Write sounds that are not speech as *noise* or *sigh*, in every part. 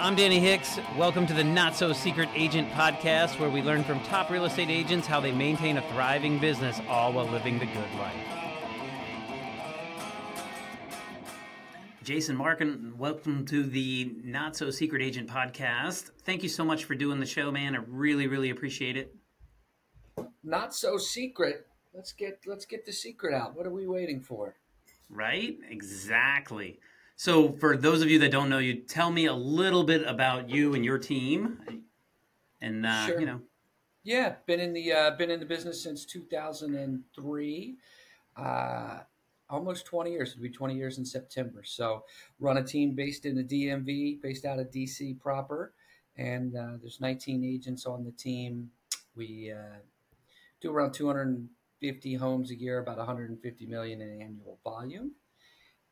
I'm Danny Hicks. Welcome to the Not So Secret Agent podcast, where we learn from top real estate agents how they maintain a thriving business all while living the good life. Jason Martin, welcome to the Not So Secret Agent podcast. Thank you so much for doing the show, man. I really, really appreciate it. Not so secret. Let's get let's get the secret out. What are we waiting for? Right? Exactly. So, for those of you that don't know you, tell me a little bit about you and your team, and uh, sure. you know. Yeah, been in the uh, been in the business since 2003. Uh, almost 20 years. It'll be 20 years in September. So, run a team based in the DMV, based out of DC proper, and uh, there's 19 agents on the team. We uh, do around 250 homes a year, about 150 million in annual volume.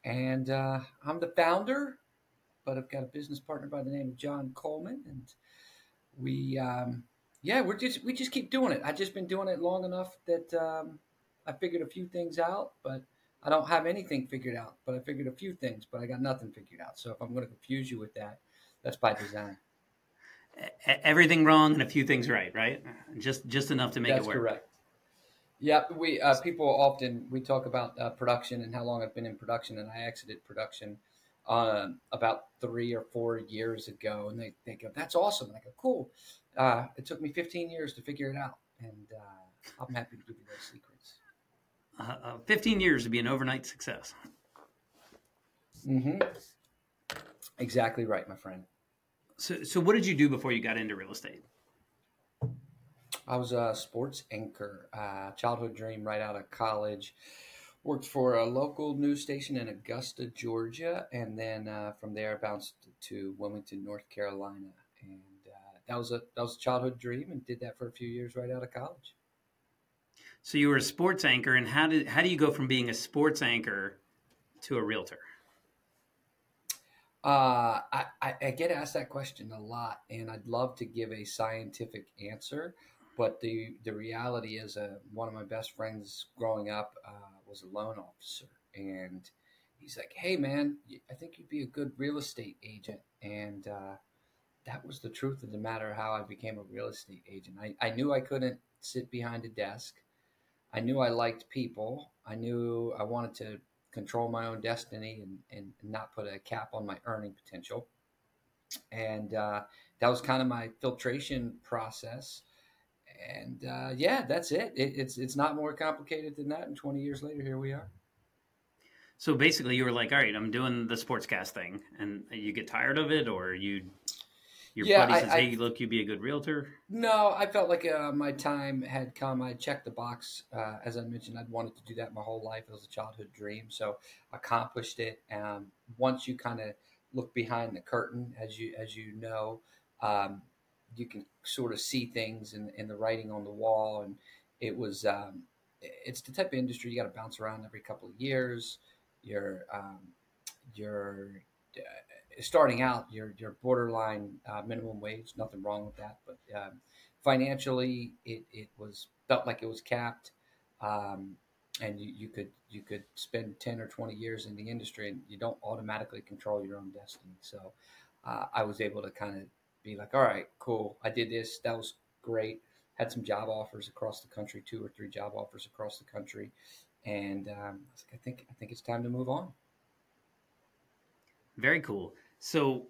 And uh, I'm the founder, but I've got a business partner by the name of John Coleman, and we, um, yeah, we're just we just keep doing it. I've just been doing it long enough that um, I figured a few things out, but I don't have anything figured out. But I figured a few things, but I got nothing figured out. So if I'm going to confuse you with that, that's by design. Everything wrong and a few things right, right? Just just enough to make that's it work. Correct. Yeah, we uh, people often we talk about uh, production and how long I've been in production, and I exited production uh, about three or four years ago, and they, they go, "That's awesome!" And I go, "Cool." Uh, it took me 15 years to figure it out, and uh, I'm happy to give you those secrets. Uh, 15 years to be an overnight success. Mm-hmm. Exactly right, my friend. So, so what did you do before you got into real estate? I was a sports anchor, uh, childhood dream right out of college. Worked for a local news station in Augusta, Georgia, and then uh, from there bounced to Wilmington, North Carolina, and uh, that was a that was a childhood dream, and did that for a few years right out of college. So you were a sports anchor, and how did how do you go from being a sports anchor to a realtor? Uh, I, I, I, get asked that question a lot, and I'd love to give a scientific answer. But the the reality is, uh, one of my best friends growing up uh, was a loan officer, and he's like, "Hey, man, I think you'd be a good real estate agent." And uh, that was the truth of the matter. How I became a real estate agent. I, I knew I couldn't sit behind a desk. I knew I liked people. I knew I wanted to control my own destiny and, and not put a cap on my earning potential. And uh, that was kind of my filtration process and uh, yeah, that's it. it. It's it's not more complicated than that. And 20 years later, here we are. So basically, you were like, "All right, I'm doing the sportscast thing," and you get tired of it, or you, your yeah, buddy says, I, "Hey, I, look, you'd be a good realtor." No, I felt like uh, my time had come. I checked the box. Uh, as I mentioned, I'd wanted to do that my whole life. It was a childhood dream, so accomplished it. Um, once you kind of look behind the curtain, as you as you know, um, you can sort of see things in, in the writing on the wall. And it was, um, it's the type of industry you got to bounce around every couple of years. You're, um, you're uh, starting out, you're, you're borderline uh, minimum wage. Nothing wrong with that, but um, financially, it, it was felt like it was capped. Um, and you, you could you could spend 10 or 20 years in the industry and you don't automatically control your own destiny so uh, i was able to kind of be like, all right, cool, I did this, that was great. Had some job offers across the country, two or three job offers across the country, and um, I like, I think I think it's time to move on. Very cool. So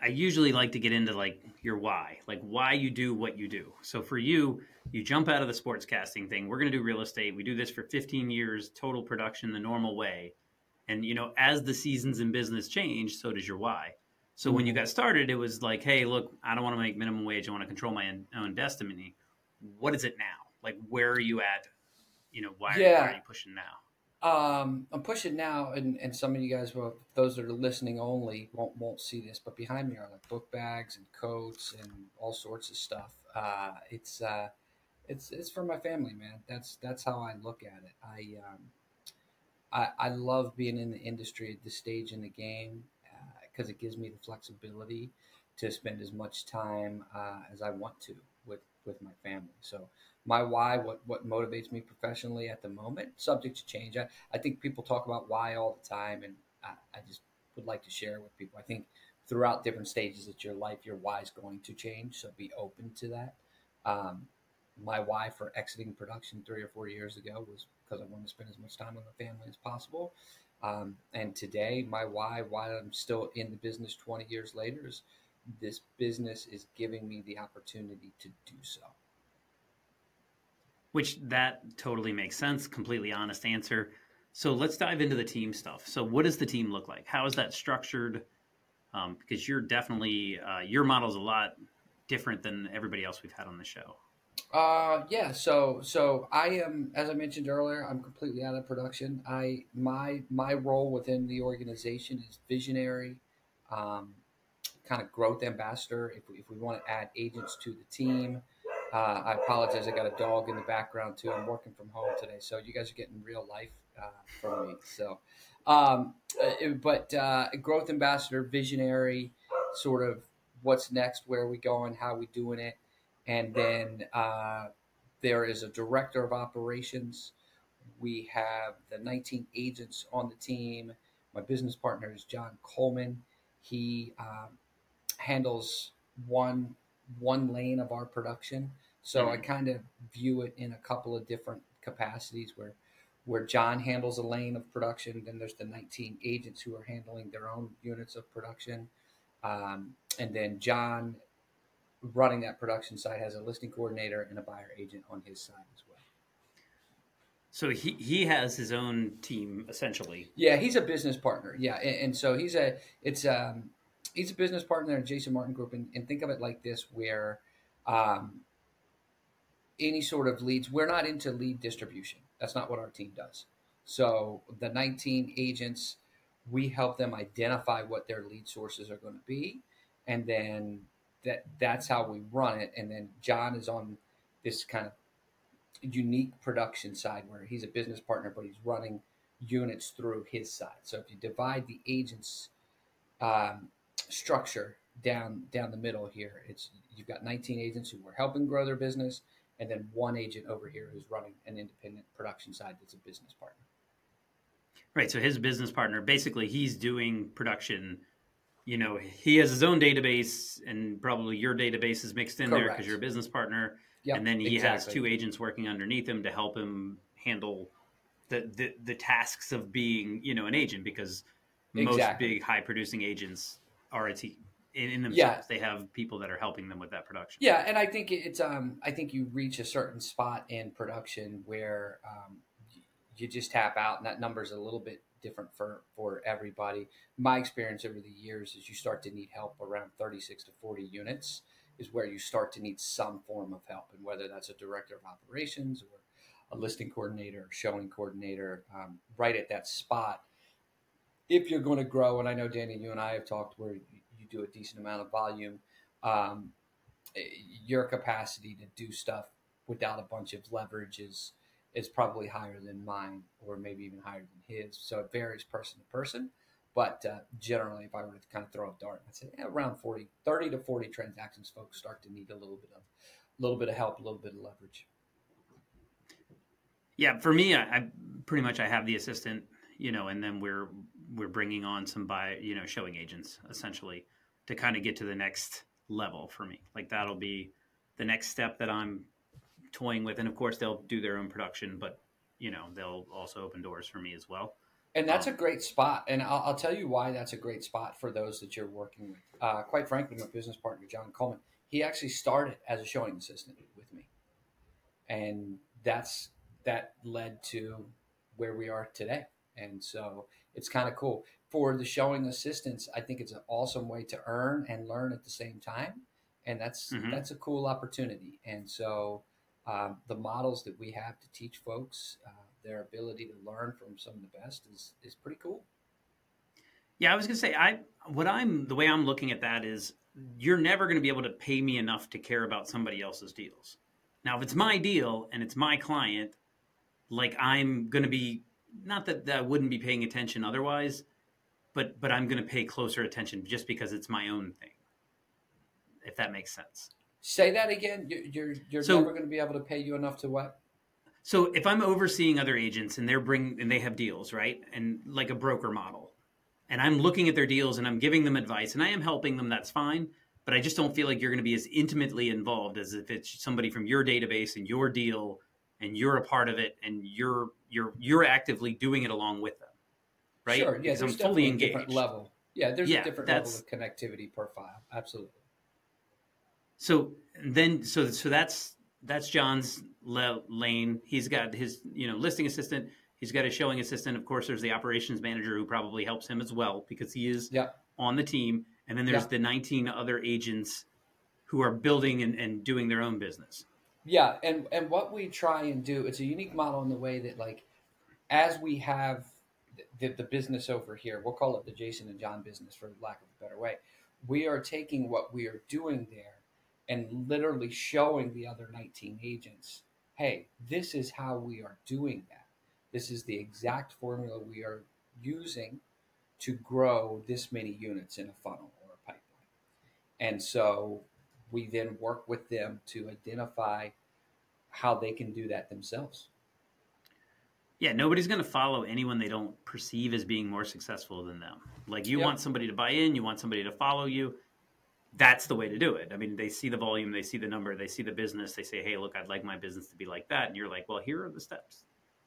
I usually like to get into like your why, like why you do what you do. So for you, you jump out of the sports casting thing. We're going to do real estate. We do this for 15 years, total production the normal way. And you know, as the seasons in business change, so does your why. So when you got started, it was like, hey, look, I don't want to make minimum wage. I want to control my own destiny. What is it now? Like, where are you at? You know, why, yeah. why are you pushing now? Um, I'm pushing now, and, and some of you guys, well, those that are listening only, won't won't see this, but behind me are like book bags and coats and all sorts of stuff. Uh, it's uh, it's it's for my family, man. That's that's how I look at it. I um, I, I love being in the industry at this stage in the game because it gives me the flexibility to spend as much time uh, as I want to with with my family. So my why, what what motivates me professionally at the moment, subject to change. I, I think people talk about why all the time, and I, I just would like to share with people. I think throughout different stages of your life, your why is going to change. So be open to that. Um, my why for exiting production three or four years ago was because I wanted to spend as much time with my family as possible. Um, and today, my why, why I'm still in the business 20 years later, is this business is giving me the opportunity to do so. Which that totally makes sense. Completely honest answer. So let's dive into the team stuff. So what does the team look like? How is that structured? Um, because you're definitely uh, your is a lot different than everybody else we've had on the show. Uh, yeah. So, so I am, as I mentioned earlier, I'm completely out of production. I my my role within the organization is visionary, um, kind of growth ambassador. If we, if we want to add agents to the team, uh, I apologize. I got a dog in the background too. I'm working from home today, so you guys are getting real life uh, from me. So, um, uh, but uh, growth ambassador, visionary, sort of what's next, where are we going, how are we doing it and then uh, there is a director of operations. We have the 19 agents on the team. My business partner is John Coleman. He um, handles one one lane of our production. So mm-hmm. I kind of view it in a couple of different capacities where where John handles a lane of production. Then there's the 19 agents who are handling their own units of production. Um, and then John running that production side has a listing coordinator and a buyer agent on his side as well. So he, he has his own team essentially. Yeah, he's a business partner. Yeah, and, and so he's a it's um he's a business partner in Jason Martin Group, and, and think of it like this: where um, any sort of leads, we're not into lead distribution. That's not what our team does. So the 19 agents, we help them identify what their lead sources are going to be, and then that that's how we run it. And then John is on this kind of unique production side where he's a business partner, but he's running units through his side. So if you divide the agents um, structure down down the middle here, it's you've got 19 agents who are helping grow their business, and then one agent over here who's running an independent production side that's a business partner. Right. So his business partner, basically, he's doing production you know he has his own database and probably your database is mixed in Correct. there because you're a business partner yep, and then he exactly. has two agents working underneath him to help him handle the, the the tasks of being you know an agent because most big high producing agents are a team in, in themselves yeah. they have people that are helping them with that production yeah and i think it's um i think you reach a certain spot in production where um, you just tap out and that number is a little bit different for for everybody. My experience over the years is you start to need help around 36 to 40 units is where you start to need some form of help, and whether that's a director of operations or a listing coordinator or showing coordinator, um, right at that spot. If you're going to grow, and I know Danny, you and I have talked where you, you do a decent amount of volume, um, eh, your capacity to do stuff without a bunch of leverage is is probably higher than mine, or maybe even higher than his. So it varies person to person. But uh, generally, if I were to kind of throw a dart, I'd say yeah, around 40, 30 to 40 transactions, folks start to need a little bit of, a little bit of help, a little bit of leverage. Yeah, for me, I, I pretty much I have the assistant, you know, and then we're we're bringing on some buy, you know, showing agents essentially to kind of get to the next level for me. Like that'll be the next step that I'm toying with, and of course they'll do their own production, but you know they'll also open doors for me as well. And that's um, a great spot, and I'll, I'll, tell you why that's a great spot for those that you're working with. Uh, quite frankly, my business partner John Coleman, he actually started as a showing assistant with me, and that's that led to where we are today. And so it's kind of cool for the showing assistants. I think it's an awesome way to earn and learn at the same time, and that's mm-hmm. that's a cool opportunity. And so um, the models that we have to teach folks uh, their ability to learn from some of the best is is pretty cool. Yeah, I was gonna say I what I'm the way I'm looking at that is you're never to be able to pay me enough to care about somebody else's deals. Now, if it's my deal and it's my client, like I'm to be not that, that I wouldn't be paying attention otherwise, but but I'm to pay closer attention just because it's my own thing. If that makes sense. Say that again. You're you're so, never going to be able to pay you enough to what? So if I'm overseeing other agents and they're bring and they have deals, right, and like a broker model, and I'm looking at their deals and I'm giving them advice and I am helping them, that's fine. But I just don't feel like you're going to be as intimately involved as if it's somebody from your database and your deal and you're a part of it and you're you're you're actively doing it along with them. Right? Sure. Yeah, Because there's I'm fully engaged. different level. Yeah, there's Yeah, a different level of connectivity profile. Absolutely. So then, so so that's that's John's le- lane. He's got his you know listing assistant. He's got a showing assistant. Of course, there's the operations manager who probably helps him as well because he is Yeah. on the team. And then there's Yeah. the 19 other agents who are building and, and doing their own business. Yeah, and and what we try and do, it's a unique model in the way that like as we have the, the business over here, we'll call it the Jason and John business for lack of a better way. We are taking what we are doing there and literally showing the other 19 agents, hey, this is how we are doing that. This is the exact formula we are using to grow this many units in a funnel or a pipeline. And so we then work with them to identify how they can do that themselves. Yeah, nobody's going to follow anyone they don't perceive as being more successful than them. Like you Yep. want somebody to buy in, you want somebody to follow you. That's the way to do it. I mean, they see the volume, they see the number, they see the business, they say, "Hey, look, I'd like my business to be like that." And you're like, "Well, here are the steps."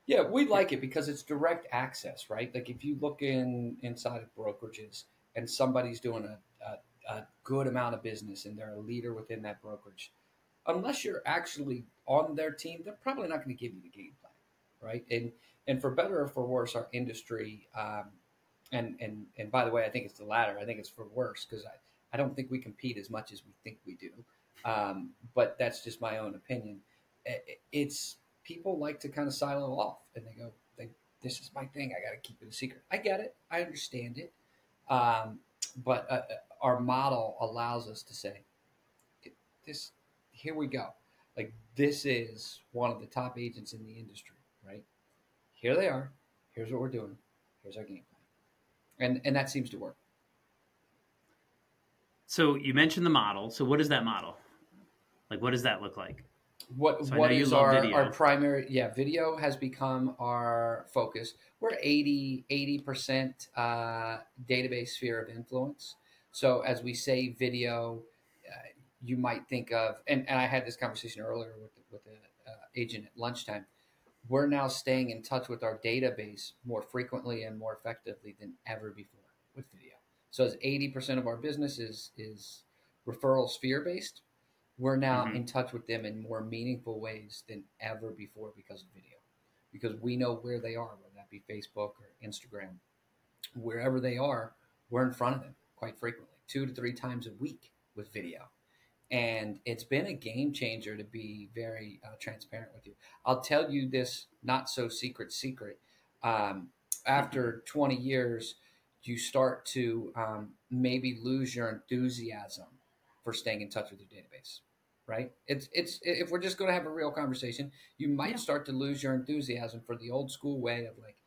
Yeah, we like it because it's direct access, right? Like if you look in inside of brokerages and somebody's doing a, a, a good amount of business and they're a leader within that brokerage, unless you're actually on their team, they're probably not going to give you the game plan, right? And and for better or for worse, our industry, um, and and and by the way, I think it's the latter. I think it's for worse because I, I don't think we compete as much as we think we do. Um, but that's just my own opinion. It's people like to kind of silo off and they go, "This is my thing. I got to keep it a secret." I get it. I understand it. Um, but uh, uh, our model allows us to say, "This, here we go." Like this is one of the top agents in the industry, right? Here they are. Here's what we're doing. Here's our game plan, and and that seems to work. So you mentioned the model. So what is that model? Like, what does that look like? What So what is our, video. our primary? Yeah, video has become our focus. We're 80 percent uh, database sphere of influence. So as we say video, uh, you might think of and, and I had this conversation earlier with the, with the uh, agent at lunchtime. We're now staying in touch with our database more frequently and more effectively than ever before. So as 80 percent of our business is is referral sphere based, we're now Mhm. in touch with them in more meaningful ways than ever before because of video. Because we know where they are, whether that be Facebook or Instagram, wherever they are, we're in front of them quite frequently, two to three times a week with video. And it's been a game changer to be very uh, transparent with you. I'll tell you this not so secret secret. Um, after 20 years, you start to um, maybe lose your enthusiasm for staying in touch with your database right? It's it's if we're just going to have a real conversation you might Yeah. start to lose your enthusiasm for the old school way of like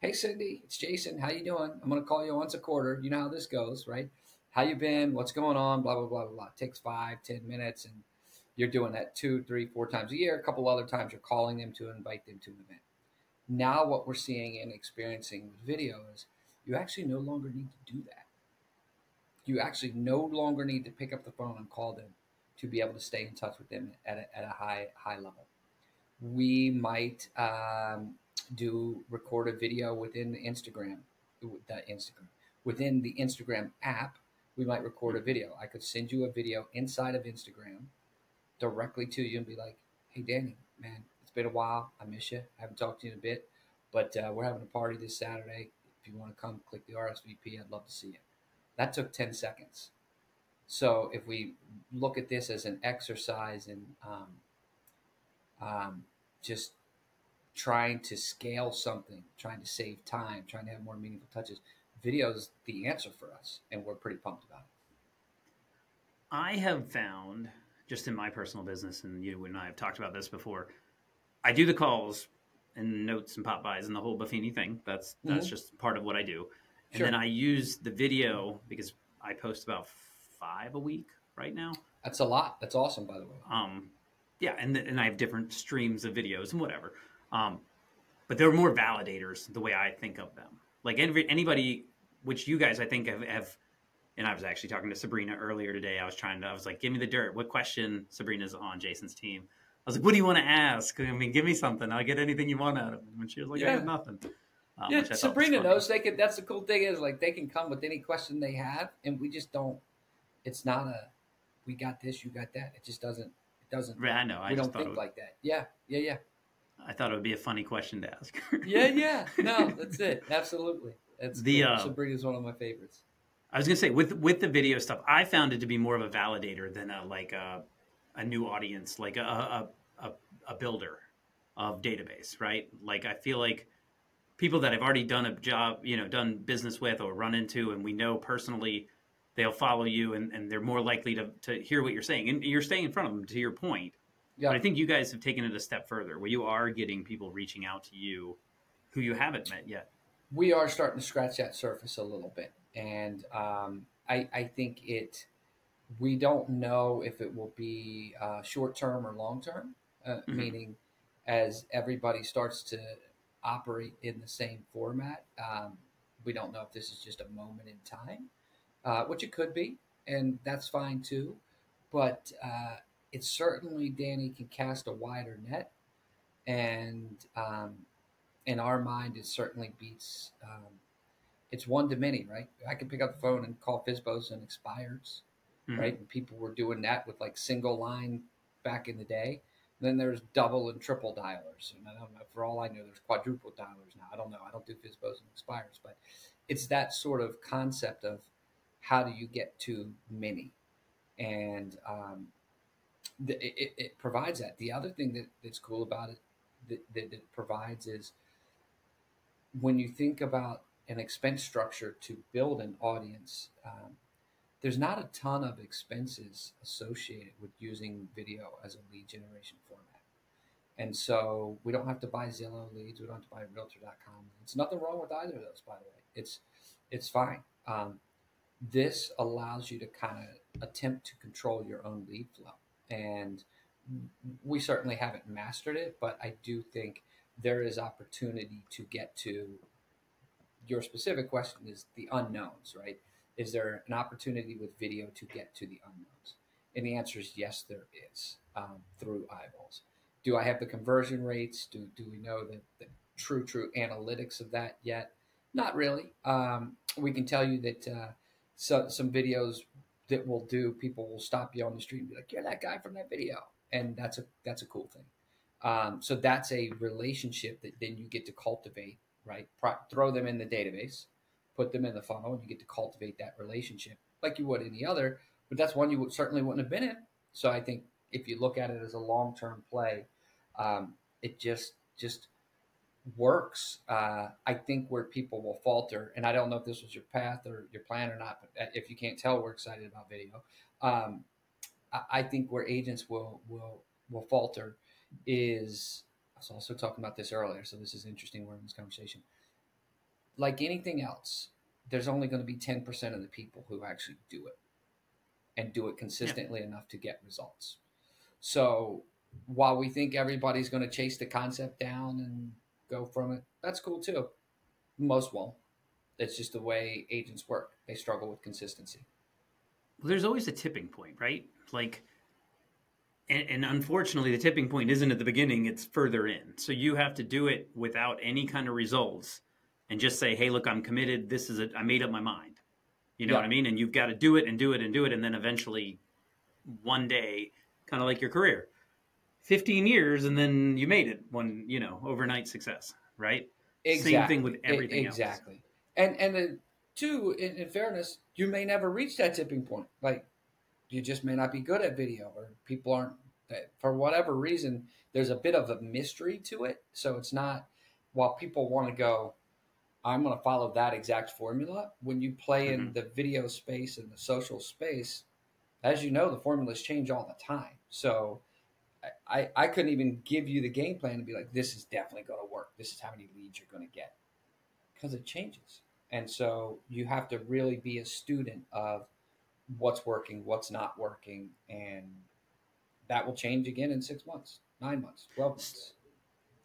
hey cindy it's jason. How you doing? I'm going to call you once a quarter. You know how this goes right? How you been? What's going on? Blah blah blah blah blah. It takes five ten minutes and you're doing that two three four times a year. A couple other times you're calling them to invite them to an event. Now what we're seeing and experiencing with video is you actually no longer need to do that you actually no longer need to pick up the phone and call them to be able to stay in touch with them at a, at a high high level. We might um, do record a video within the Instagram, the Instagram within the Instagram app. We might record a video. I could send you a video inside of Instagram directly to you and be like, "Hey, Danny, man, it's been a while. I miss you. I haven't talked to you in a bit, but uh, we're having a party this Saturday. If you want to come, click the RSVP. I'd love to see you." That took 10 seconds. So if we look at this as an exercise in um, um, just trying to scale something, trying to save time, trying to have more meaningful touches, video is the answer for us, and we're pretty pumped about it. I have found, just in my personal business, and you and I have talked about this before, I do the calls and notes and pop-bys and the whole Buffini thing. That's that's Mhm. just part of what I do. And Sure. then I use the video because I post about five a week right now. That's a lot. That's awesome, by the way. Um, yeah, and and I have different streams of videos and whatever. Um, but they're more validators the way I think of them. Like every, anybody which you guys I think have, have and I was actually talking to Sabrina earlier today. I was trying to, I was like, give me the dirt. What question? Sabrina's on Jason's team. I was like, what do you want to ask? I mean, give me something. I'll get anything you want out of him. And she was like, yeah. I have nothing. Um, yeah, Sabrina knows they can. That's the cool thing is like they can come with any question they have, and we just don't. It's not a, we got this, you got that. It just doesn't. It doesn't. Right, I know. I we don't think would, like that. Yeah, yeah, yeah. I thought it would be a funny question to ask. yeah, *laughs* yeah. No, that's it. Absolutely. That's the cool. uh, Sabrina's one of my favorites. I was gonna say with with the video stuff, I found it to be more of a validator than a like a a new audience, like a a, a, a builder of database, right? Like I feel like people that I've already done a job, you know, done business with or run into, and we know personally, they'll follow you and, and they're more likely to, to hear what you're saying. And you're staying in front of them to your point. Yeah. But I think you guys have taken it a step further where you are getting people reaching out to you who you haven't met yet. We are starting to scratch that surface a little bit and um, I, I think it. We don't know if it will be uh, short term or long term, uh, mm-hmm. meaning as everybody starts to operate in the same format. Um, we don't know if this is just a moment in time, uh, which it could be, and that's fine too. But uh, it certainly, Danny, can cast a wider net, and um, in our mind, it certainly beats um, it's one to many, right? I can pick up the phone and call FSBOs and expires, mm-hmm. right? And people were doing that with like single line back in the day. Then there's double and triple dialers, and I don't know. For all I know, there's quadruple dialers now. I don't know. I don't do FSBOs and expires, but it's that sort of concept of how do you get to many, and um, the, it, it, provides that. The other thing that, that's cool about it that, that it provides is when you think about an expense structure to build an audience, um, there's not a ton of expenses associated with using video as a lead generation format. And so we don't have to buy Zillow leads. We don't have to buy Realtor.com leads. Nothing wrong with either of those, by the way. It's it's fine. Um, this allows you to kind of attempt to control your own lead flow, and we certainly haven't mastered it, but I do think there is opportunity to get to your specific question is the unknowns, right? Is there an opportunity with video to get to the unknowns? And the answer is yes, there is um, through eyeballs. Do I have the conversion rates? Do, do we know the, the true, true analytics of that yet? Not really. Um, we can tell you that uh, so, some videos that we'll do, people will stop you on the street and be like, "You're that guy from that video," and that's a that's a cool thing. Um, so that's a relationship that then you get to cultivate right? Pro- throw them in the database, put them in the funnel, and you get to cultivate that relationship like you would any other. But that's one you would, certainly wouldn't have been in. So I think if you look at it as a long term play, um, it just just works. Uh, I think where people will falter, and I don't know if this was your path or your plan or not, but uh, if you can't tell, we're excited about video. Um, I, I think where agents will will will falter is I was also talking about this earlier, so this is interesting. We're in this conversation. Like anything else, there's only going to be 10% of the people who actually do it and do it consistently yeah. enough to get results. So while we think everybody's going to chase the concept down and go from it, that's cool too. Most won't. It's just the way agents work. They struggle with consistency. Well, there's always a tipping point, right? Like and, and, unfortunately the tipping point isn't at the beginning it's further in so you have to do it without any kind of results and just say hey look i'm committed. This is it i made up my mind. You know yeah. what i mean? And you've got to do it and do it and do it and then eventually one day kind of like your career. 15 years and then you made it one you know overnight success right? Exactly. same thing with everything exactly. Else. and and the two in, in fairness you may never reach that tipping point. Like you just may not be good at video or people aren't for whatever reason there's a bit of a mystery to it. So it's not while people want to go i'm going to follow that exact formula. When you play mm-hmm. in the video space and the social space as you know the formulas change all the time. So I, I couldn't even give you the game plan and be like this is definitely going to work. This is how many leads you're going to get. Because it changes. And so you have to really be a student of what's working, what's not working, and that will change again in six months, nine months, twelve months.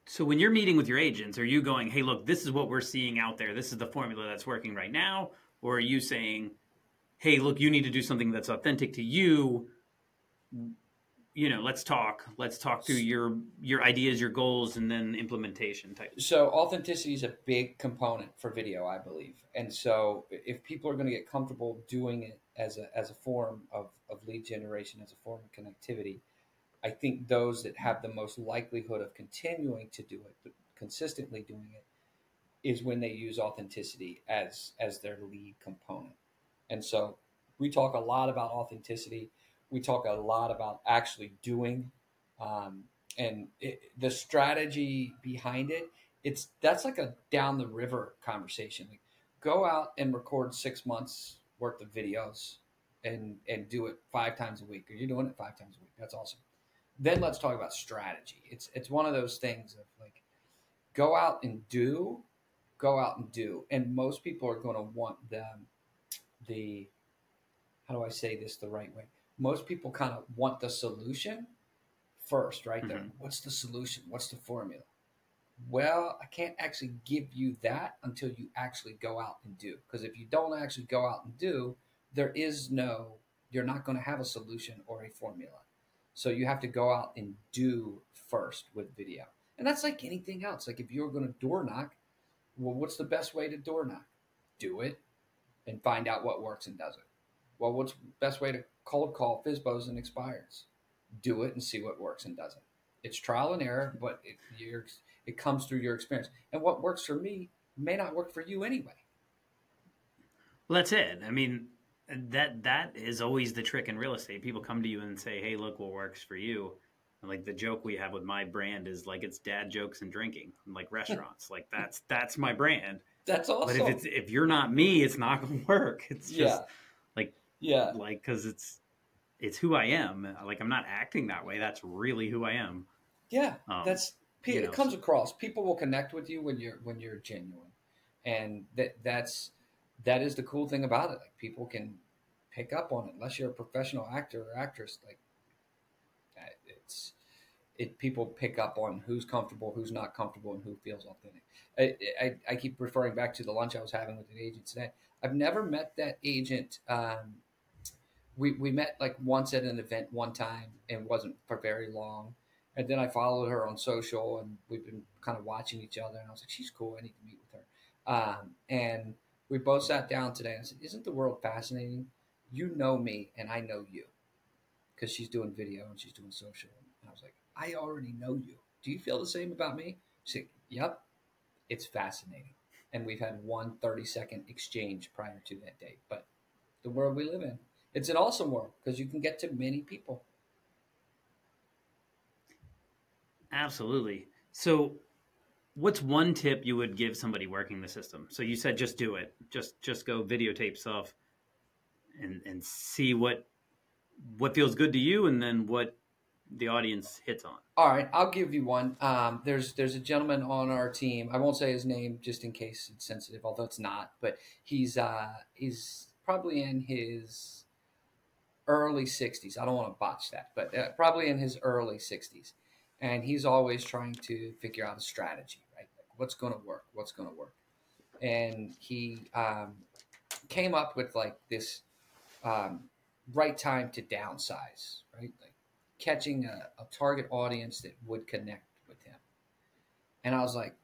So when you're meeting with your agents, are you going, "Hey, look, this is what we're seeing out there. This is the formula that's working right now," or are you saying, "Hey, look, you need to do something that's authentic to you." You know, let's talk. Let's talk through your your ideas, your goals, and then implementation type. So authenticity is a big component for video, I believe. And so if people are going to get comfortable doing it as a as a form of, of lead generation, as a form of connectivity, I think those that have the most likelihood of continuing to do it, consistently doing it, is when they use authenticity as as their lead component. And so we talk a lot about authenticity. We talk a lot about actually doing, um, and it, the strategy behind it. It's that's like a down the river conversation. Like, go out and record six months worth of videos, and and do it five times a week. Or you're doing it five times a week. That's awesome. Then let's talk about strategy. It's it's one of those things of like, go out and do, go out and do, and most people are going to want them the how do I say this the right way? Most people kind of want the solution first, right there. Mhm. What's the solution? What's the formula? Well, I can't actually give you that until you actually go out and do. Because if you don't actually go out and do, there is no, you're not going to have a solution or a formula. So you have to go out and do first with video. And that's like anything else. Like if you're going to door knock, well, what's the best way to door knock? Do it and find out what works and doesn't. Well, what's best way to cold call FSBOs and expires? Do it and see what works and doesn't. It's trial and error, but it, it comes through your experience. And what works for me may not work for you anyway. Well, that's it. I mean, that that is always the trick in real estate. People come to you and say, "Hey, look what works for you." And like the joke we have with my brand is like it's dad jokes and drinking, and like *laughs* restaurants. like that's that's my brand. That's awesome. But if it's if you're not me, it's not going *laughs* to work. It's just yeah, like yeah, like because it's it's who I am. Like I'm not acting that way. That's really who I am. yeah. Um, That's it know, comes across. People will connect with you when you're when you're genuine, and that that's that is the cool thing about it. Like people can pick up on it unless you're a professional actor or actress. Like it's it. People pick up on who's comfortable, who's not comfortable, and who feels authentic. I, I, I keep referring back to the lunch I was having with an agent today. I've never met that agent. Um, we we met like once at an event one time and wasn't for very long. And then I followed her on social, and we've been kind of watching each other. And I was like, "She's cool. I need to meet with her." Um, and we both sat down today. And said, "Isn't the world fascinating? You know me, and I know you, because she's doing video and she's doing social." And I was like, "I already know you. Do you feel the same about me?" She said, "Yep. It's fascinating." And we've had one 30 second exchange prior to that date. But the world we live in, it's an awesome world because you can get to many people. Absolutely. So, what's one tip you would give somebody working the system? So you said just do it. Just just go videotape stuff and and see what what feels good to you and then what the audience hits on. All right, I'll give you one. Um, there's there's a gentleman on our team. I won't say his name just in case it's sensitive, although it's not. But he's uh, he's probably in his early 60s. I don't want to botch that, but uh, probably in his early 60s. And he's always trying to figure out a strategy, what's going to work? What's going to work? And he um, came up with like this um, right time to downsize, right? Like catching a, a target audience that would connect with him. And I was like,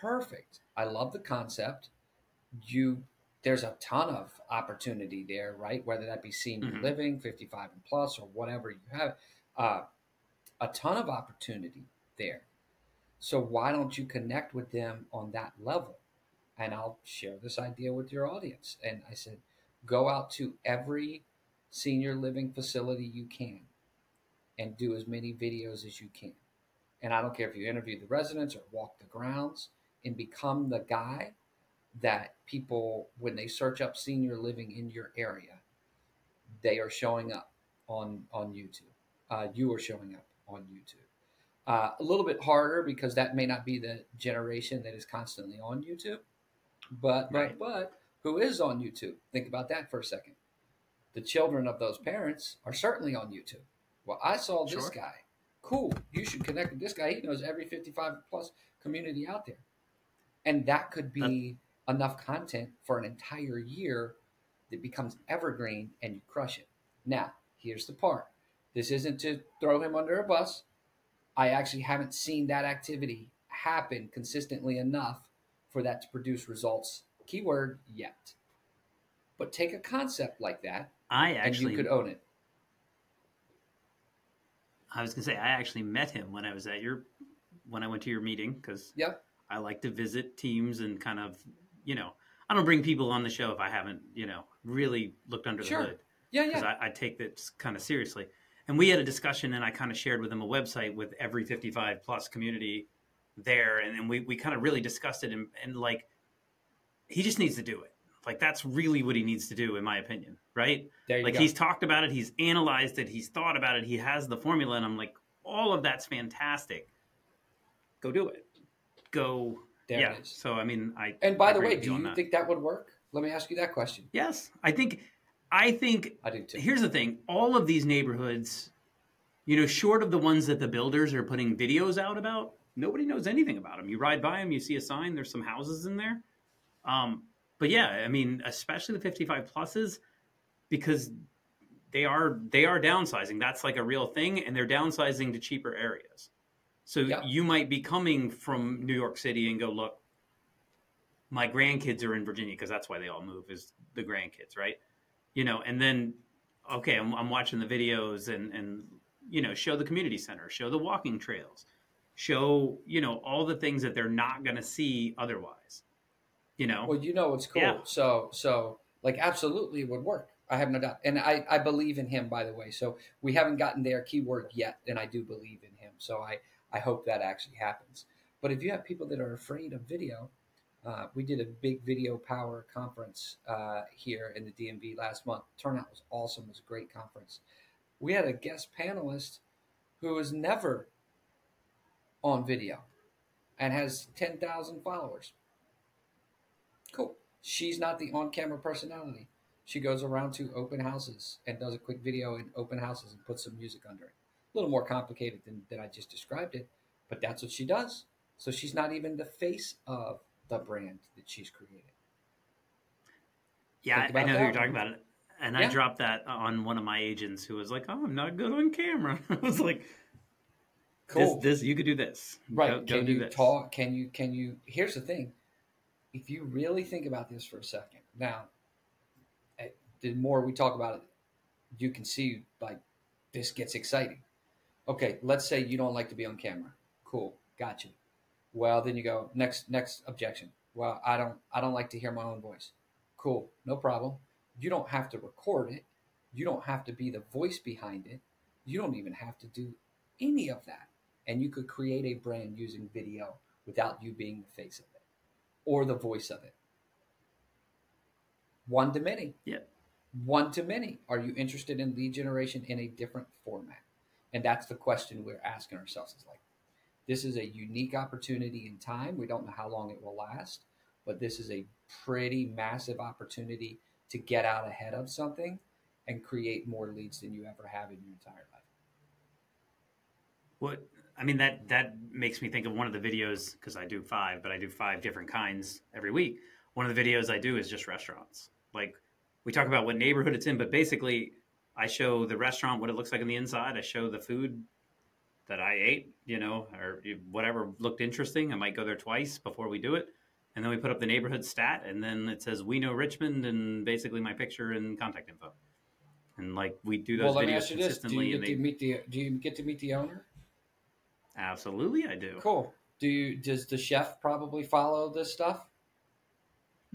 perfect. I love the concept. You there's a ton of opportunity there, right? Whether that be senior Mhm. living, 55 and plus, or whatever you have, uh, a ton of opportunity there. So why don't you connect with them on that level? And I'll share this idea with your audience. And I said, go out to every senior living facility you can and do as many videos as you can. And I don't care if you interview the residents or walk the grounds and become the guy that people, when they search up senior living in your area, they are showing up on on YouTube. Uh, you are showing up on YouTube. Uh, a little bit harder because that may not be the generation that is constantly on YouTube, but Right. but but who is on YouTube? Think about that for a second. The children of those parents are certainly on YouTube. Well, I saw this Sure. guy. Cool. You should connect with this guy. He knows every 55 plus community out there. And that could be enough content for an entire year that becomes evergreen and you crush it. Now, here's the part. This isn't to throw him under a bus. I actually haven't seen that activity happen consistently enough for that to produce results. Keyword yet. But take a concept like that, I actually and you could own it. I was gonna say I actually met him when I was at your when I went to your meeting because Yep. I like to visit teams and kind of you know I don't bring people on the show if I haven't you know really looked under Sure. the hood Yeah, because yeah. I, I take that kind of seriously. And we had a discussion, and I kind of shared with him a website with every 55 plus community there, and, and we we kind of really discussed it, and, and like he just needs to do it. Like that's really what he needs to do, in my opinion, right? There you like go. he's talked about it, he's analyzed it, he's thought about it, he has the formula, and I'm like, all of that's fantastic. Go do it. Go. there yeah. it. So I mean, I And by the way, do you think that would work? Let me ask you that question. Yes, I think. I think I do too. here's the thing: all of these neighborhoods, you know, short of the ones that the builders are putting videos out about, nobody knows anything about them. You ride by them, you see a sign. There's some houses in there. Um, but yeah, I mean, especially the 55 pluses, because they are they are downsizing. That's like a real thing, and they're downsizing to cheaper areas. So Yeah. you might be coming from New York City and go, look, my grandkids are in Virginia because that's why they all move is the grandkids, right? You know, and then okay, I'm, I'm watching the videos and and you know show the community center, show the walking trails, show you know all the things that they're not going to see otherwise. You know, Well, you know what's cool. Yeah. So, so like absolutely it would work. I have no doubt, and I I believe in him. By the way, so we haven't gotten their keyword yet, and I do believe in him. So I I hope that actually happens. But if you have people that are afraid of video, uh, we did a big video power conference uh, here in the DMV last month. Turnout was awesome. It was a great conference. We had a guest panelist who was never on video and has 10,000 followers. Cool. She's not the on camera personality. She goes around to open houses and does a quick video in open houses and puts some music under it. A little more complicated than, than I just described it, but that's what she does. So she's not even the face of the brand that she's created. yeah, I, I know who you're talking about. It. And I dropped that on one of my agents who was like, "Oh, I'm not good on camera." *laughs* I was like, Cool. "This, this, you could do this, Right. Go, go can do you this." talk? Can you, can you, here's the thing. If you really think about this for a second, now, eh, the more we talk about it, you can see like this gets exciting. Okay. Let's say you don't like to be on camera. Cool. Got you. Well, then you go next, next objection. Well, I don't, I don't like to hear my own voice. Cool. No problem. You don't have to record it. You don't have to be the voice behind it. You don't even have to do any of that and you could create a brand using video without you being the face of it or the voice of it. One to many. Yeah. One to many. Are you interested in lead generation in a different format? And that's the question we're asking ourselves is like, this is a unique opportunity in time. We don't know how long it will last, but this is a pretty massive opportunity to get out ahead of something and create more leads than you ever have in your entire life. What I mean that that makes me think of one of the videos because I do five, but I do five different kinds every week. One of the videos I do is just restaurants. Like we talk about what neighborhood it's in, but basically I show the restaurant what it looks like on the inside. I show the food that I ate, you know, or whatever looked interesting. I might go there twice before we do it. And then we put up the neighborhood stat, and then it says we know Richmond, and basically my picture and contact info. And like we do those well, videos you Do consistently, you and get they to meet the Do you get to meet the owner? absolutely I do. Cool. Do you? Does the chef probably follow this stuff?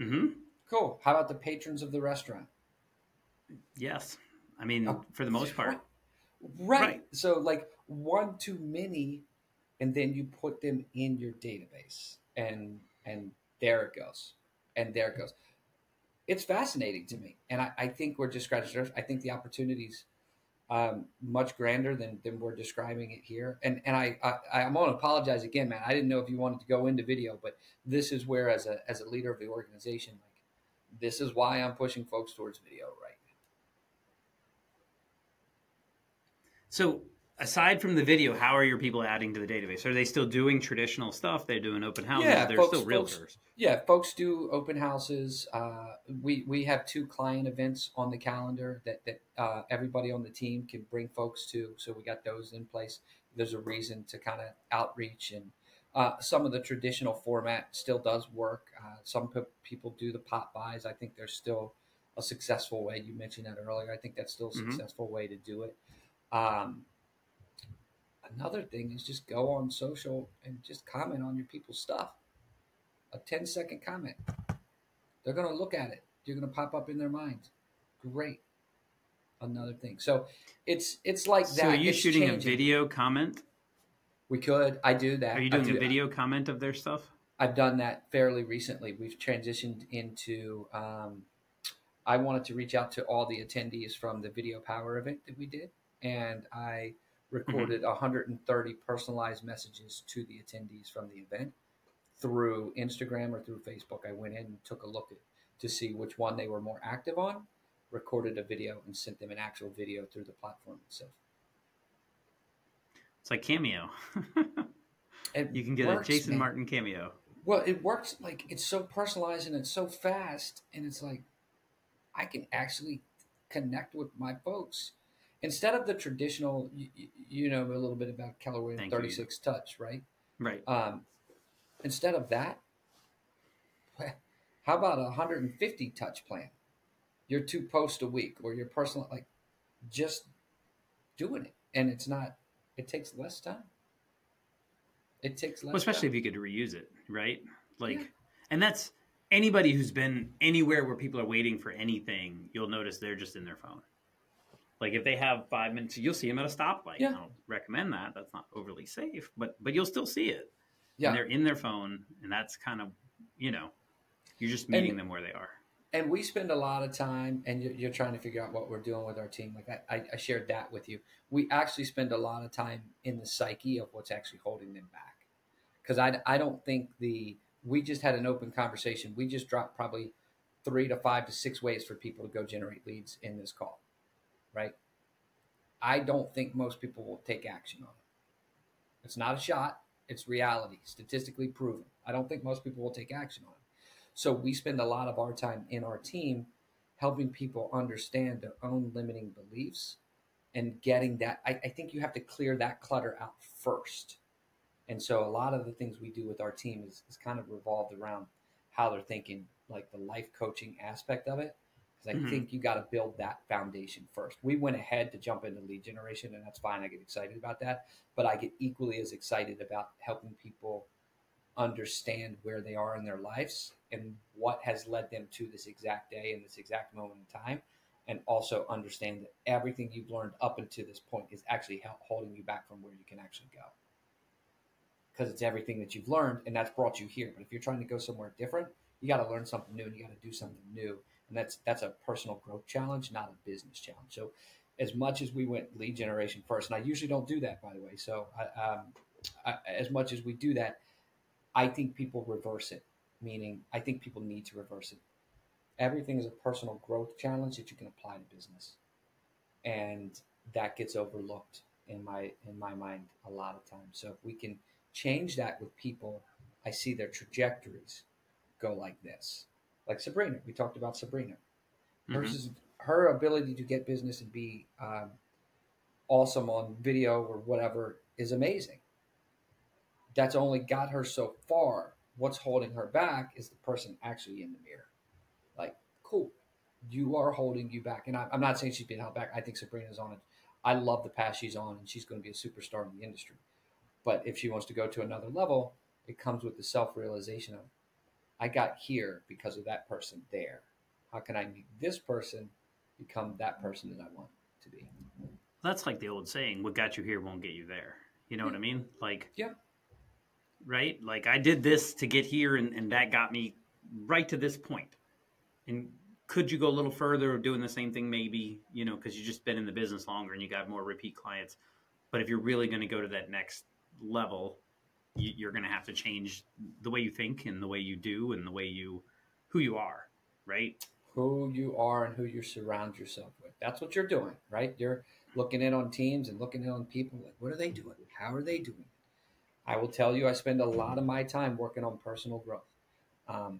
hmm Cool. How about the patrons of the restaurant? Yes, I mean Oh, for the most part. *laughs* Right. Right. So like one to many, and then you put them in your database, and and there it goes, and there it goes. It's fascinating to me, and I, I think we're just scratching surface. I think the opportunities um, much grander than, than we're describing it here. And and I, I I'm going to apologize again, man. I didn't know if you wanted to go into video, but this is where, as a as a leader of the organization, like this is why I'm pushing folks towards video right now. So aside from the video, how are your people adding to the database? Are they still doing traditional stuff? They're doing open houses. Yeah, They're folks- still realtors. folks- Yeah, folks do open houses. Uh, we we have two client events on the calendar that that uh, everybody on the team can bring folks to. So we got those in place. There's a reason to kind of outreach and. Uh, some of the traditional format still does work. Uh, some pe- people do the pop-bys. I think there's still a successful way. You mentioned that earlier. I think that's still a Mhm. successful way to do it. Um, another thing is just go on social and just comment on your people's stuff. A 10 second comment. They're going to look at it. You're going to pop up in their minds. Great. Another thing. So it's it's like that. So are you It's shooting a video comment? We could. I do that. Are you doing do- a video comment of their stuff? I've done that fairly recently. We've transitioned into. Um, I wanted to reach out to all the attendees from the Video Power event that we did, and I Mm-hmm. recorded 130 personalized messages to the attendees from the event through Instagram or through Facebook. I went in and took a look at to see which one they were more active on, recorded a video, and sent them an actual video through the platform itself. It's like Cameo. *laughs* It you can get works, a Jason man. Martin cameo. Well, it works like it's so personalized and it's so fast, and it's like I can actually connect with my folks instead of the traditional. You, you know a little bit about Keller Williams Thank you. 36 touch, right? Right. Um, instead of that, *laughs* how about a 150 touch plan? Your two posts a week, or your personal like just doing it, and it's not. It takes less time. It takes less. Well, especially time. if you could reuse it, right? Like, Yeah. and that's anybody who's been anywhere where people are waiting for anything. You'll notice they're just in their phone. Like if they have five minutes, you'll see them at a stoplight. Yeah. I don't recommend that. That's not overly safe, but but you'll still see it. yeah. And they're in their phone, and that's kind of you know, you're just meeting them where they are. and we spend a lot of time and you're, you're trying to figure out what we're doing with our team like I, I, I shared that with you we actually spend a lot of time in the psyche of what's actually holding them back because I, I don't think the we just had an open conversation we just dropped probably three to five to six ways for people to go generate leads in this call right i don't think most people will take action on it it's not a shot it's reality statistically proven i don't think most people will take action on it so we spend a lot of our time in our team helping people understand their own limiting beliefs and getting that. I, I think you have to clear that clutter out first. And so a lot of the things we do with our team is, is kind of revolved around how they're thinking, like the life coaching aspect of it. Because I Mhm. think you got to build that foundation first. We went ahead to jump into lead generation, and that's fine. I get excited about that. But I get equally as excited about helping people understand where they are in their lives and what has led them to this exact day and this exact moment in time and also understand that everything you've learned up until this point is actually holding you back from where you can actually go because it's everything that you've learned and that's brought you here but if you're trying to go somewhere different you got to learn something new and you got to do something new and that's that's a personal growth challenge not a business challenge so as much as we went lead generation first and i usually don't do that by the way so I, um, I, as much as we do that I think people reverse it, meaning I think people need to reverse it. Everything is a personal growth challenge that you can apply to business, and that gets overlooked in my in my mind a lot of times. So if we can change that with people, I see their trajectories go like this. Like Sabrina, we talked about Sabrina. Hers Mhm. her ability to get business and be um, awesome on video or whatever is amazing that's only got her so far. What's holding her back is the person actually in the mirror. Like, cool, you are holding you back. And I, I'm not saying she's being held back. I think Sabrina's on it. I love the path she's on, and she's going to be a superstar in the industry. But if she wants to go to another level, it comes with the self realization of, I got here because of that person there. How can I meet this person, become that person that I want to be? That's like the old saying, what got you here won't get you there. You know what I mean? Like, Yeah. right? Like I did this to get here and, and that got me right to this point. And could you go a little further doing the same thing maybe, you know, because you've just been in the business longer and you got more repeat clients. But if you're really going to go to that next level, you're going to have to change the way you think and the way you do and the way you, who you are, right? who you are and who you surround yourself with. That's what you're doing, right? You're looking in on teams and looking in on people. Like, what are they doing? How are they doing? I will tell you, I spend a lot of my time working on personal growth, um,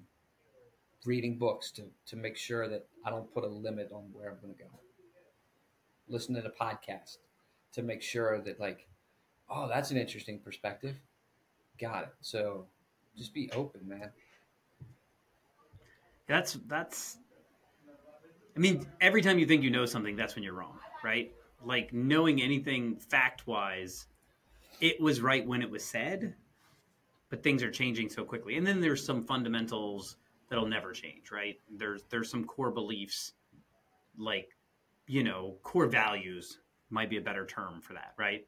reading books to, to make sure that I don't put a limit on where I'm going to go. Listening to podcasts to make sure that, like, oh, that's an interesting perspective. Got it. So just be open, man. That's that's I mean, every time you think you know something, that's when you're wrong, right? Like knowing anything fact wise, it was right when it was said, but things are changing so quickly. And then there's some fundamentals that'll never change, right? There's there's some core beliefs like, you know, core values might be a better term for that, right?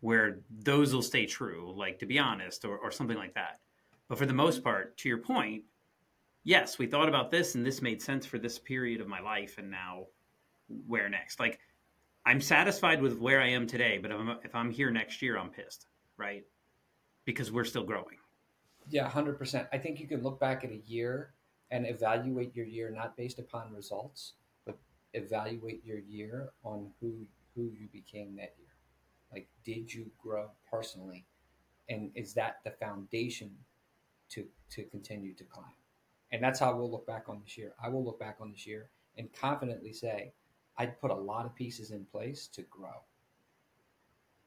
Where those will stay true, like to be honest, or, or something like that. But for the most part, to your point, yes, we thought about this and this made sense for this period of my life, and now where next? Like, I'm satisfied with where I am today, but if I'm, if I'm here next year, I'm pissed, right? Because we're still growing. Yeah, 100%. I think you can look back at a year and evaluate your year not based upon results, but evaluate your year on who who you became that year. Like, did you grow personally? And is that the foundation to to continue to climb? And that's how we'll look back on this year. I will look back on this year and confidently say, I put a lot of pieces in place to grow.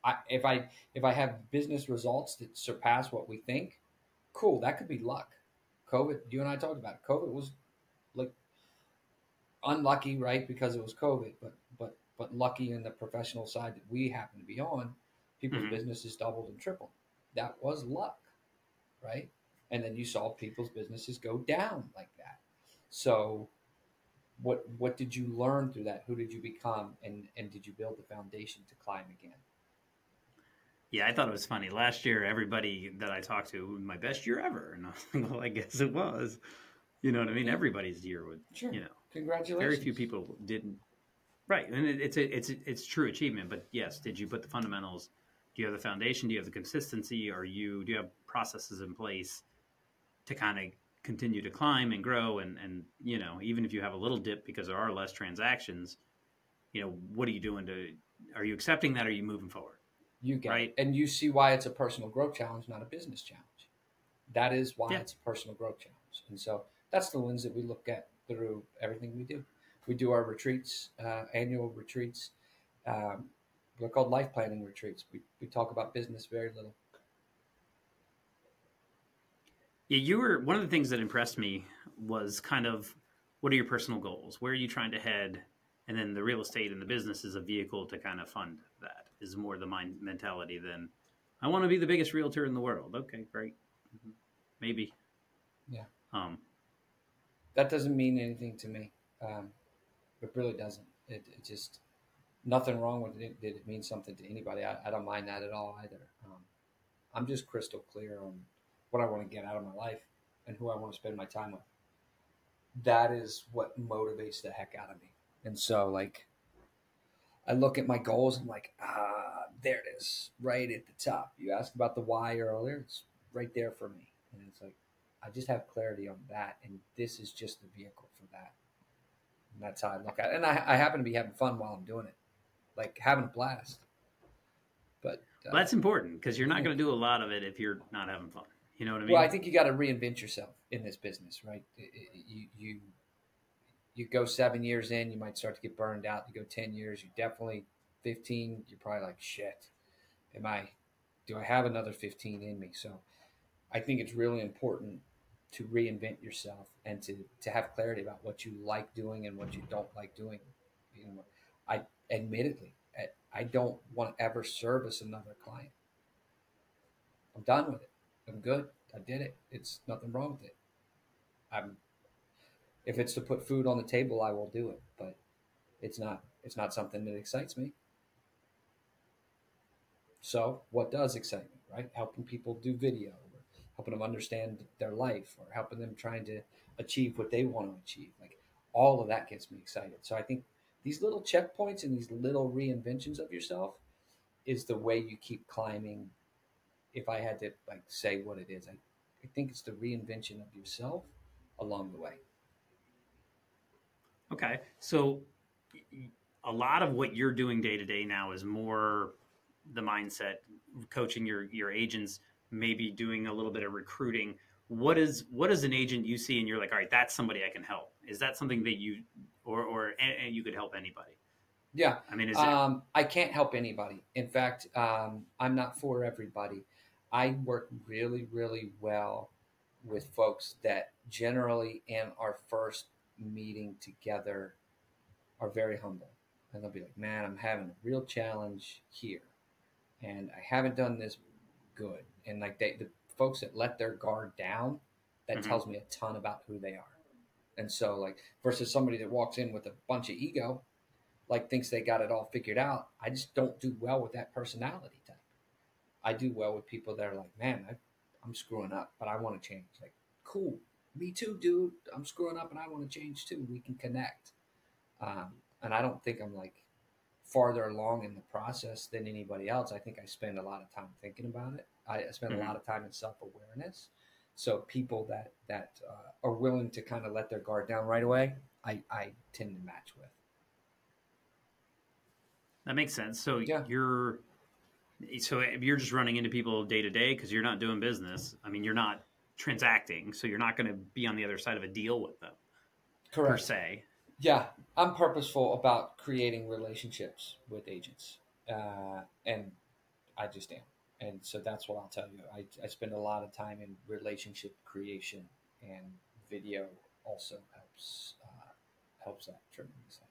I, if I if I have business results that surpass what we think, cool. That could be luck. COVID. You and I talked about it. COVID was like unlucky, right? Because it was COVID, but but lucky in the professional side that we happen to be on. People's mm-hmm. businesses doubled and tripled. That was luck, right? and then you saw people's businesses go down like that. So, what what did you learn through that? Who did you become, and and did you build the foundation to climb again? Yeah, I thought it was funny. Last year, everybody that I talked to, my best year ever, and I was like, well, I guess it was. You know what I mean? Everybody's year would, sure. you know, congratulations. Very few people didn't. Right, and it, it's a, it's a, it's true achievement. But yes, did you put the fundamentals? Do you have the foundation? Do you have the consistency? Are you do you have processes in place? to kind of continue to climb and grow and and you know even if you have a little dip because there are less transactions you know what are you doing to are you accepting that or are you moving forward you get right it. and you see why it's a personal growth challenge not a business challenge that is why yeah. it's a personal growth challenge and so that's the lens that we look at through everything we do we do our retreats uh, annual retreats um, they're called life planning retreats we, we talk about business very little Yeah, you were one of the things that impressed me was kind of what are your personal goals? Where are you trying to head? And then the real estate and the business is a vehicle to kind of fund that. Is more the mind mentality than I want to be the biggest realtor in the world. Okay, great, mm-hmm. maybe. Yeah. Um, that doesn't mean anything to me. Um, it really doesn't. It, it, just nothing wrong with it. Did it mean something to anybody? I, I don't mind that at all either. Um, I'm just crystal clear on what I want to get out of my life and who I want to spend my time with. That is what motivates the heck out of me. And so, like, I look at my goals. I'm like, ah, there it is, right at the top. You asked about the why earlier. It's right there for me. And it's like, I just have clarity on that. And this is just the vehicle for that. And that's how I look at it. And I, I happen to be having fun while I'm doing it, like having a blast. But uh, well, that's important because you're not going to do a lot of it if you're not having fun. You know what I mean? Well, I think you got to reinvent yourself in this business, right? You you you go seven years in, you might start to get burned out. You go ten years, you definitely fifteen. You're probably like, shit. Am I? Do I have another fifteen in me? So, I think it's really important to reinvent yourself and to to have clarity about what you like doing and what you don't like doing. You know, I admittedly, I don't want to ever service another client. I'm done with it. I'm good. I did it. It's nothing wrong with it. I'm if it's to put food on the table, I will do it, but it's not it's not something that excites me. So, what does excite me, right? Helping people do video, helping them understand their life, or helping them trying to achieve what they want to achieve. Like all of that gets me excited. So, I think these little checkpoints and these little reinventions of yourself is the way you keep climbing if I had to like say what it is, I, I think it's the reinvention of yourself along the way. Okay. So a lot of what you're doing day to day now is more the mindset, coaching your your agents, maybe doing a little bit of recruiting. What is what is an agent you see and you're like, all right, that's somebody I can help. Is that something that you or or and you could help anybody? Yeah. I mean, is um, I can't help anybody. In fact, um, I'm not for everybody. I work really, really well with folks that generally in our first meeting together are very humble. And they'll be like, man, I'm having a real challenge here. And I haven't done this good. And like they, the folks that let their guard down, that Mhm. tells me a ton about who they are. And so, like, versus somebody that walks in with a bunch of ego, like thinks they got it all figured out. I just don't do well with that personality type. I do well with people that are like, man, I, I'm screwing up, but I want to change. Like, cool, me too, dude. I'm screwing up and I want to change too. We can connect. Um, and I don't think I'm like farther along in the process than anybody else. I think I spend a lot of time thinking about it. I, spend Mhm. a lot of time in self awareness. So people that that uh, are willing to kind of let their guard down right away, I, I tend to match with. that makes sense. So Yeah. you're so if you're just running into people day to day because you're not doing business. I mean, you're not transacting, so you're not going to be on the other side of a deal with them Correct. per se. Yeah, I'm purposeful about creating relationships with agents, uh, and I just am. And so that's what I'll tell you. I, I spend a lot of time in relationship creation, and video also helps uh, helps that tremendously.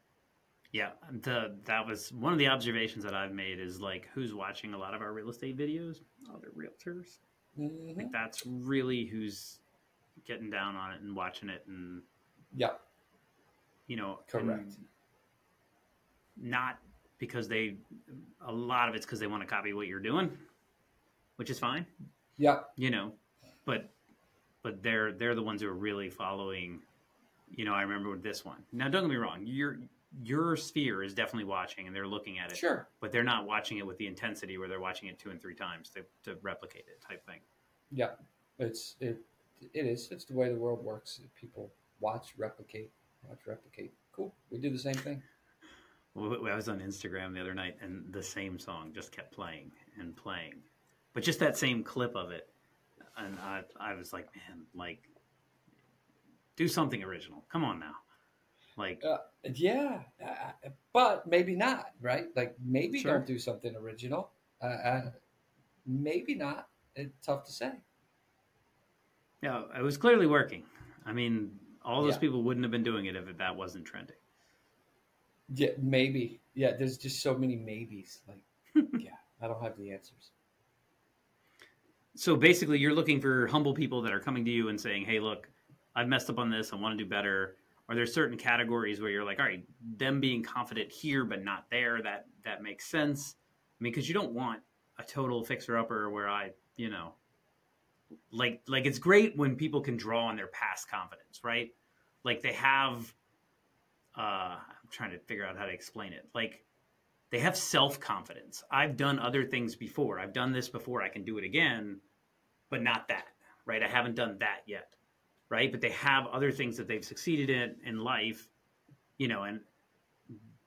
Yeah, the that was one of the observations that I've made is like who's watching a lot of our real estate videos? Oh, they're realtors. Mm-hmm. Like that's really who's getting down on it and watching it, and yeah, you know, Correct. Not because they, a lot of it's because they want to copy what you're doing, which is fine, Yeah. you know, but but they're they're the ones who are really following. You know, I remember with this one. Now, don't get me wrong. Your your sphere is definitely watching and they're looking at it. Sure. but they're not watching it with the intensity where they're watching it two and three times to, to replicate it type thing Yeah. It's it it is. It's the way the world works. People watch, replicate, watch, replicate. Cool. We do the same thing. Well, i was on instagram the other night and the same song just kept playing and playing but just that same clip of it and i, I was like man like do something original come on now like Uh, yeah, uh, but maybe not, right? Like maybe Sure. don't do something original. Uh, uh, maybe not. It's tough to say. yeah it was clearly working i mean all those Yeah. people wouldn't have been doing it if that wasn't trending Yeah, maybe. Yeah, there's just so many maybes. Like, *laughs* yeah, I don't have the answers. So basically, you're looking for humble people that are coming to you and saying, "Hey, look, I've messed up on this. I want to do better." Are there certain categories where you're like, "All right, them being confident here but not there that that makes sense"? I mean, because you don't want a total fixer upper where I, you know, like like it's great when people can draw on their past confidence, right? Like they have. Uh, I'm trying to figure out how to explain it. Like they have self confidence. I've done other things before. I've done this before. I can do it again, but not that, right? I haven't done that yet, right? But they have other things that they've succeeded in in life, you know, and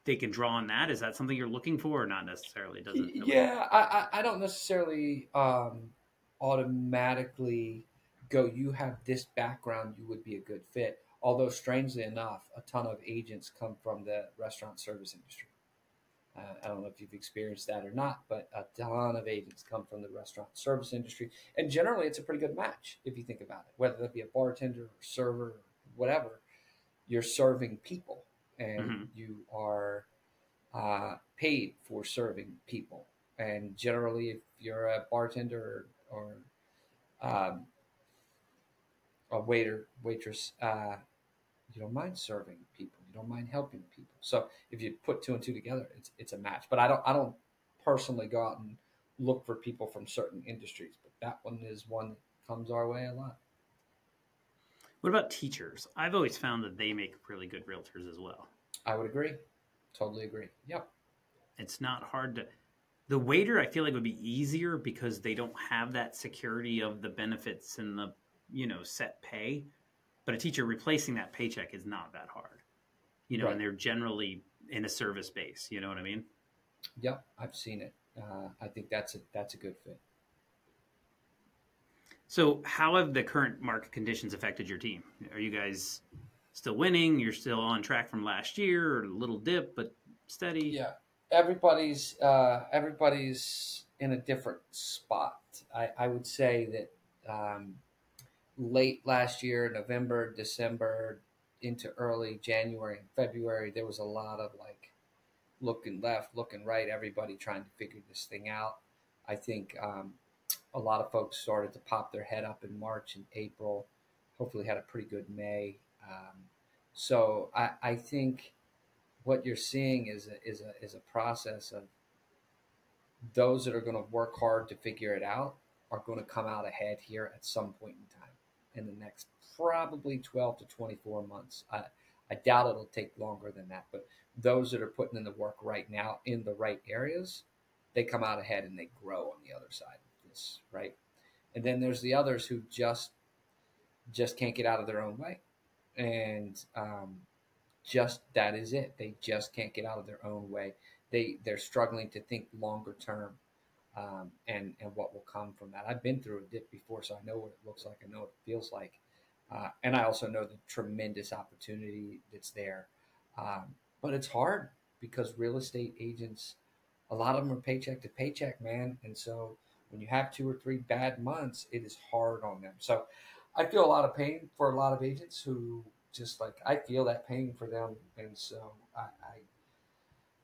they can draw on that. Is that something you're looking for, or not necessarily? Doesn't Yeah, I, I, don't necessarily um, automatically go, you have this background, you would be a good fit. Although, strangely enough, a ton of agents come from the restaurant service industry. Uh, I don't know if you've experienced that or not, but a ton of agents come from the restaurant service industry. And generally, it's a pretty good match if you think about it. Whether that be a bartender or server or whatever, you're serving people and Mhm. you are uh, paid for serving people. And generally, if you're a bartender or, or um, a waiter, waitress, uh, you don't mind serving people. Don't mind helping people. So if you put two and two together, it's it's a match. But I don't I don't personally go out and look for people from certain industries. But that one is one that comes our way a lot. What about teachers? I've always found that they make really good realtors as well. I would agree. Totally agree. Yep. It's not hard to. The waiter, I feel like would be easier because they don't have that security of the benefits and the you know set pay. But a teacher replacing that paycheck is not that hard. You know, Right. and they're generally in a service base. You know what I mean? Yep, I've seen it. Uh, I think that's a that's a good fit. So, how have the current market conditions affected your team? Are you guys still winning? You're still on track from last year, or a little dip, but steady? Yeah, everybody's uh, everybody's in a different spot. I, I would say that um, late last year, November, December, into early January and February, there was a lot of like looking left, looking right, everybody trying to figure this thing out. I think um, a lot of folks started to pop their head up in March and April. Hopefully, had a pretty good May. Um, so I, I think what you're seeing is a, is a is a process of those that are going to work hard to figure it out are going to come out ahead here at some point in time in the next probably 12 to 24 months. I, I doubt it'll take longer than that, but those that are putting in the work right now in the right areas, they come out ahead and they grow on the other side of this, right? And then there's the others who just just can't get out of their own way, and um, just that is it. They just can't get out of their own way. They they're struggling to think longer term, um, and and what will come from that. I've been through a dip before, so I know what it looks like. I know what it feels like, uh, and I also know the tremendous opportunity that's there. Um, but it's hard because real estate agents, a lot of them are paycheck to paycheck, man, and so when you have two or three bad months, it is hard on them. So I feel a lot of pain for a lot of agents who just like I feel that pain for them, and so I, I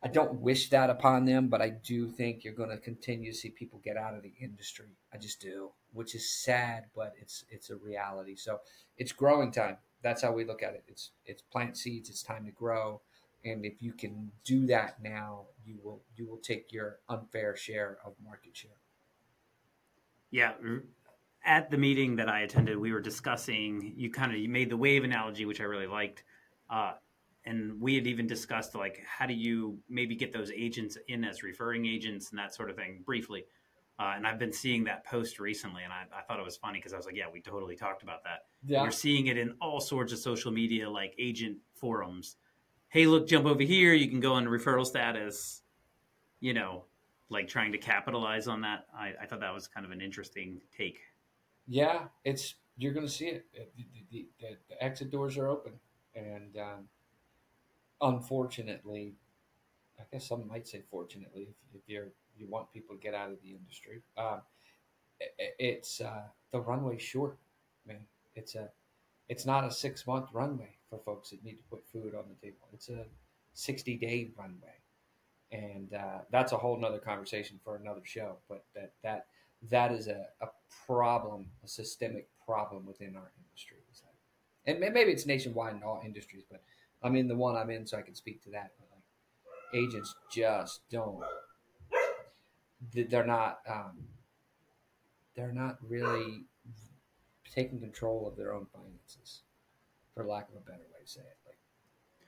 I don't wish that upon them, but I do think you're going to continue to see people get out of the industry. I just do, which is sad, but it's it's a reality. So it's growing time. That's how we look at it. It's it's plant seeds. It's time to grow, and if you can do that now, you will you will take your unfair share of market share. Yeah. At the meeting that I attended, we were discussing. You kind of you made the wave analogy, which I really liked, uh, and we had even discussed like how do you maybe get those agents in as referring agents and that sort of thing briefly. Uh, and I've been seeing that post recently, and I, I thought it was funny because I was like, "Yeah, we totally talked about that." Yeah, You're seeing it in all sorts of social media, like agent forums. Hey, look, jump over here. You can go on referral status. You know, like trying to capitalize on that. I, I thought that was kind of an interesting take. Yeah, it's you're going to see it. The, the, the, the exit doors are open, and um, unfortunately, I guess some might say fortunately, if, if you're you want people to get out of the industry, um, i- i- it's uh, the runway short, man. It's a it's not a six month runway for folks that need to put food on the table. It's a sixty day runway, and uh, that's a whole nother conversation for another show. But that that that is a, a problem, a systemic problem within our industry. And maybe it's nationwide in all industries, but I'm in the one I'm in, so I can speak to that. But like, agents just don't. they- They're not. Um, they're not really taking control of their own finances, for lack of a better way to say it. Like,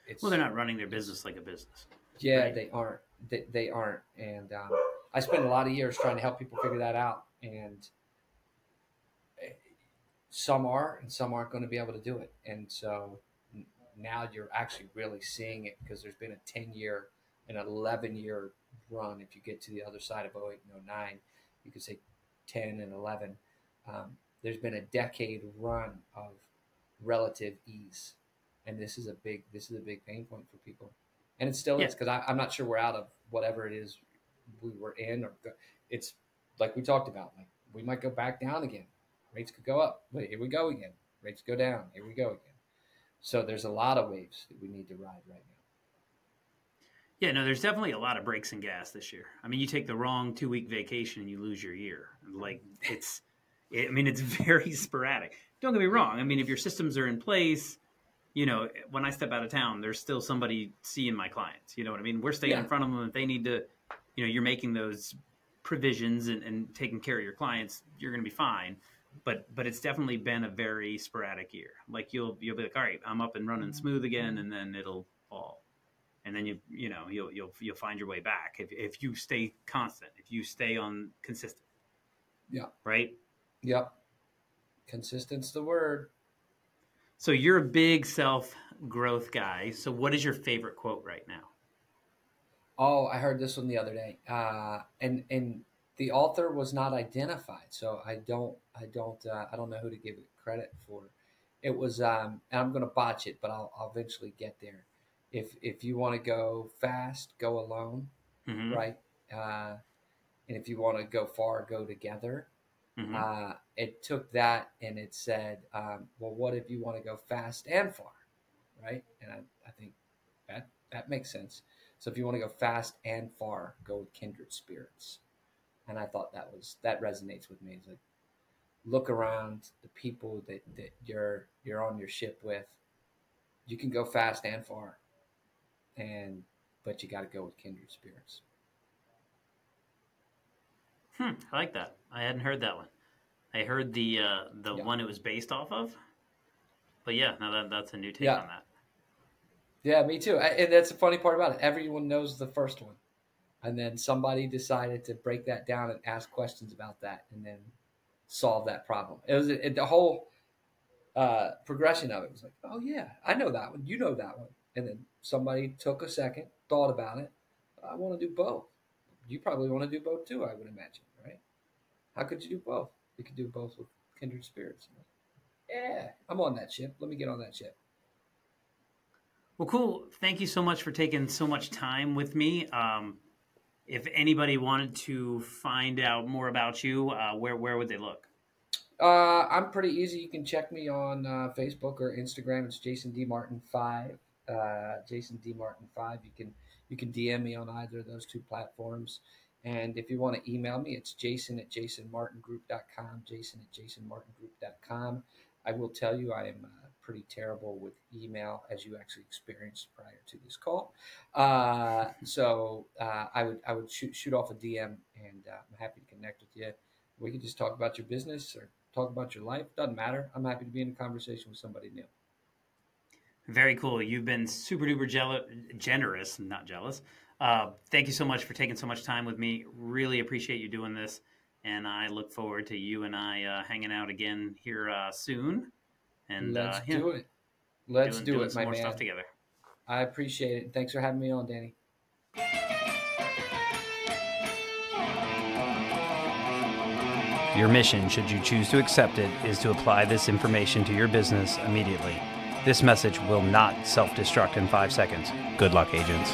it's Well, they're not running their business like a business. yeah, Right. they aren't. They, they aren't. And um, I spent a lot of years trying to help people figure that out. And eh, some are, and some aren't going to be able to do it. And so now you're actually really seeing it because there's been a 10 year, an 11 year run. If you get to the other side of 08 and 09, you could say 10 and 11. Um, there's been a decade run of relative ease. And this is a big, this is a big pain point for people and it still Yeah. is because I'm not sure we're out of whatever it is we were in, or go, it's like we talked about. Like we might go back down again. Rates could go up. Wait, here we go again. Rates go down. Here we go again. So there's a lot of waves that we need to ride right now. Yeah, no, there's definitely a lot of breaks in gas this year. I mean, you take the wrong two week vacation and you lose your year. Like it's, it, I mean, it's *laughs* very sporadic. Don't get me wrong. I mean, if your systems are in place, you know, when I step out of town, there's still somebody seeing my clients. You know what I mean? We're staying in front of them. If they need to, you know, you're making those provisions and, and taking care of your clients, you're going to be fine. But but it's definitely been a very sporadic year. Like you'll you'll be like, all right, I'm up and running smooth again, and then it'll fall and then you you know you'll you'll you'll find your way back if if you stay constant, if you stay on consistent. Yeah. Right. Yep. Consistent's the word. So you're a big self growth guy. So, what is your favorite quote right now? Oh, I heard this one the other day, uh, and and the author was not identified, so I don't I don't uh, I don't know who to give it credit for. It was, um, and I'm going to botch it, but I'll, I'll eventually get there. If if you want to go fast, go alone, Mhm. right? Uh, and if you want to go far, go together. Mhm. Uh, it took that and it said, um, well, what if you want to go fast and far, right? And I, I think that that makes sense. So if you want to go fast and far, go with kindred spirits. And I thought that was that resonates with me. It's like look around the people that, that you're you're on your ship with. You can go fast and far, and but you got to go with kindred spirits. Hmm, I like that. I hadn't heard that one. I heard the uh, the Yeah. one it was based off of. But yeah, no, that that's a new take Yeah. on that. Yeah, me too. I, and that's the funny part about it. Everyone knows the first one, and then somebody decided to break that down and ask questions about that, and then solve that problem. It was it, the whole uh, progression of it was like, oh yeah, I know that one. You know that one, and then somebody took a second, thought about it. I want to do both. You probably want to do both too. I would imagine, right? How could you do both? You could do both with kindred spirits. Yeah, I'm on that ship. Let me get on that ship. Well, cool. Thank you so much for taking so much time with me. Um, if anybody wanted to find out more about you, uh, where where would they look? Uh, I'm pretty easy. You can check me on uh, Facebook or Instagram. It's Jason D Martin five. Uh, Jason D Martin five. You can you can DM me on either of those two platforms. And if you want to email me, it's jason at jasonmartingroup.com, jason at jasonmartingroup.com. I will tell you I am uh, pretty terrible with email, as you actually experienced prior to this call. Uh, so uh, I would I would shoot, shoot off a DM, and uh, I'm happy to connect with you. We can just talk about your business or talk about your life. Doesn't matter. I'm happy to be in a conversation with somebody new. Very cool. You've been super duper jealous, generous, not jealous. Uh, thank you so much for taking so much time with me. Really appreciate you doing this, and I look forward to you and I uh, hanging out again here uh, soon. And Let's uh, yeah, do it. Let's doing, do doing it, some my more man. stuff together. I appreciate it. Thanks for having me on, Danny. Your mission, should you choose to accept it, is to apply this information to your business immediately. This message will not self destruct in five seconds. Good luck, agents.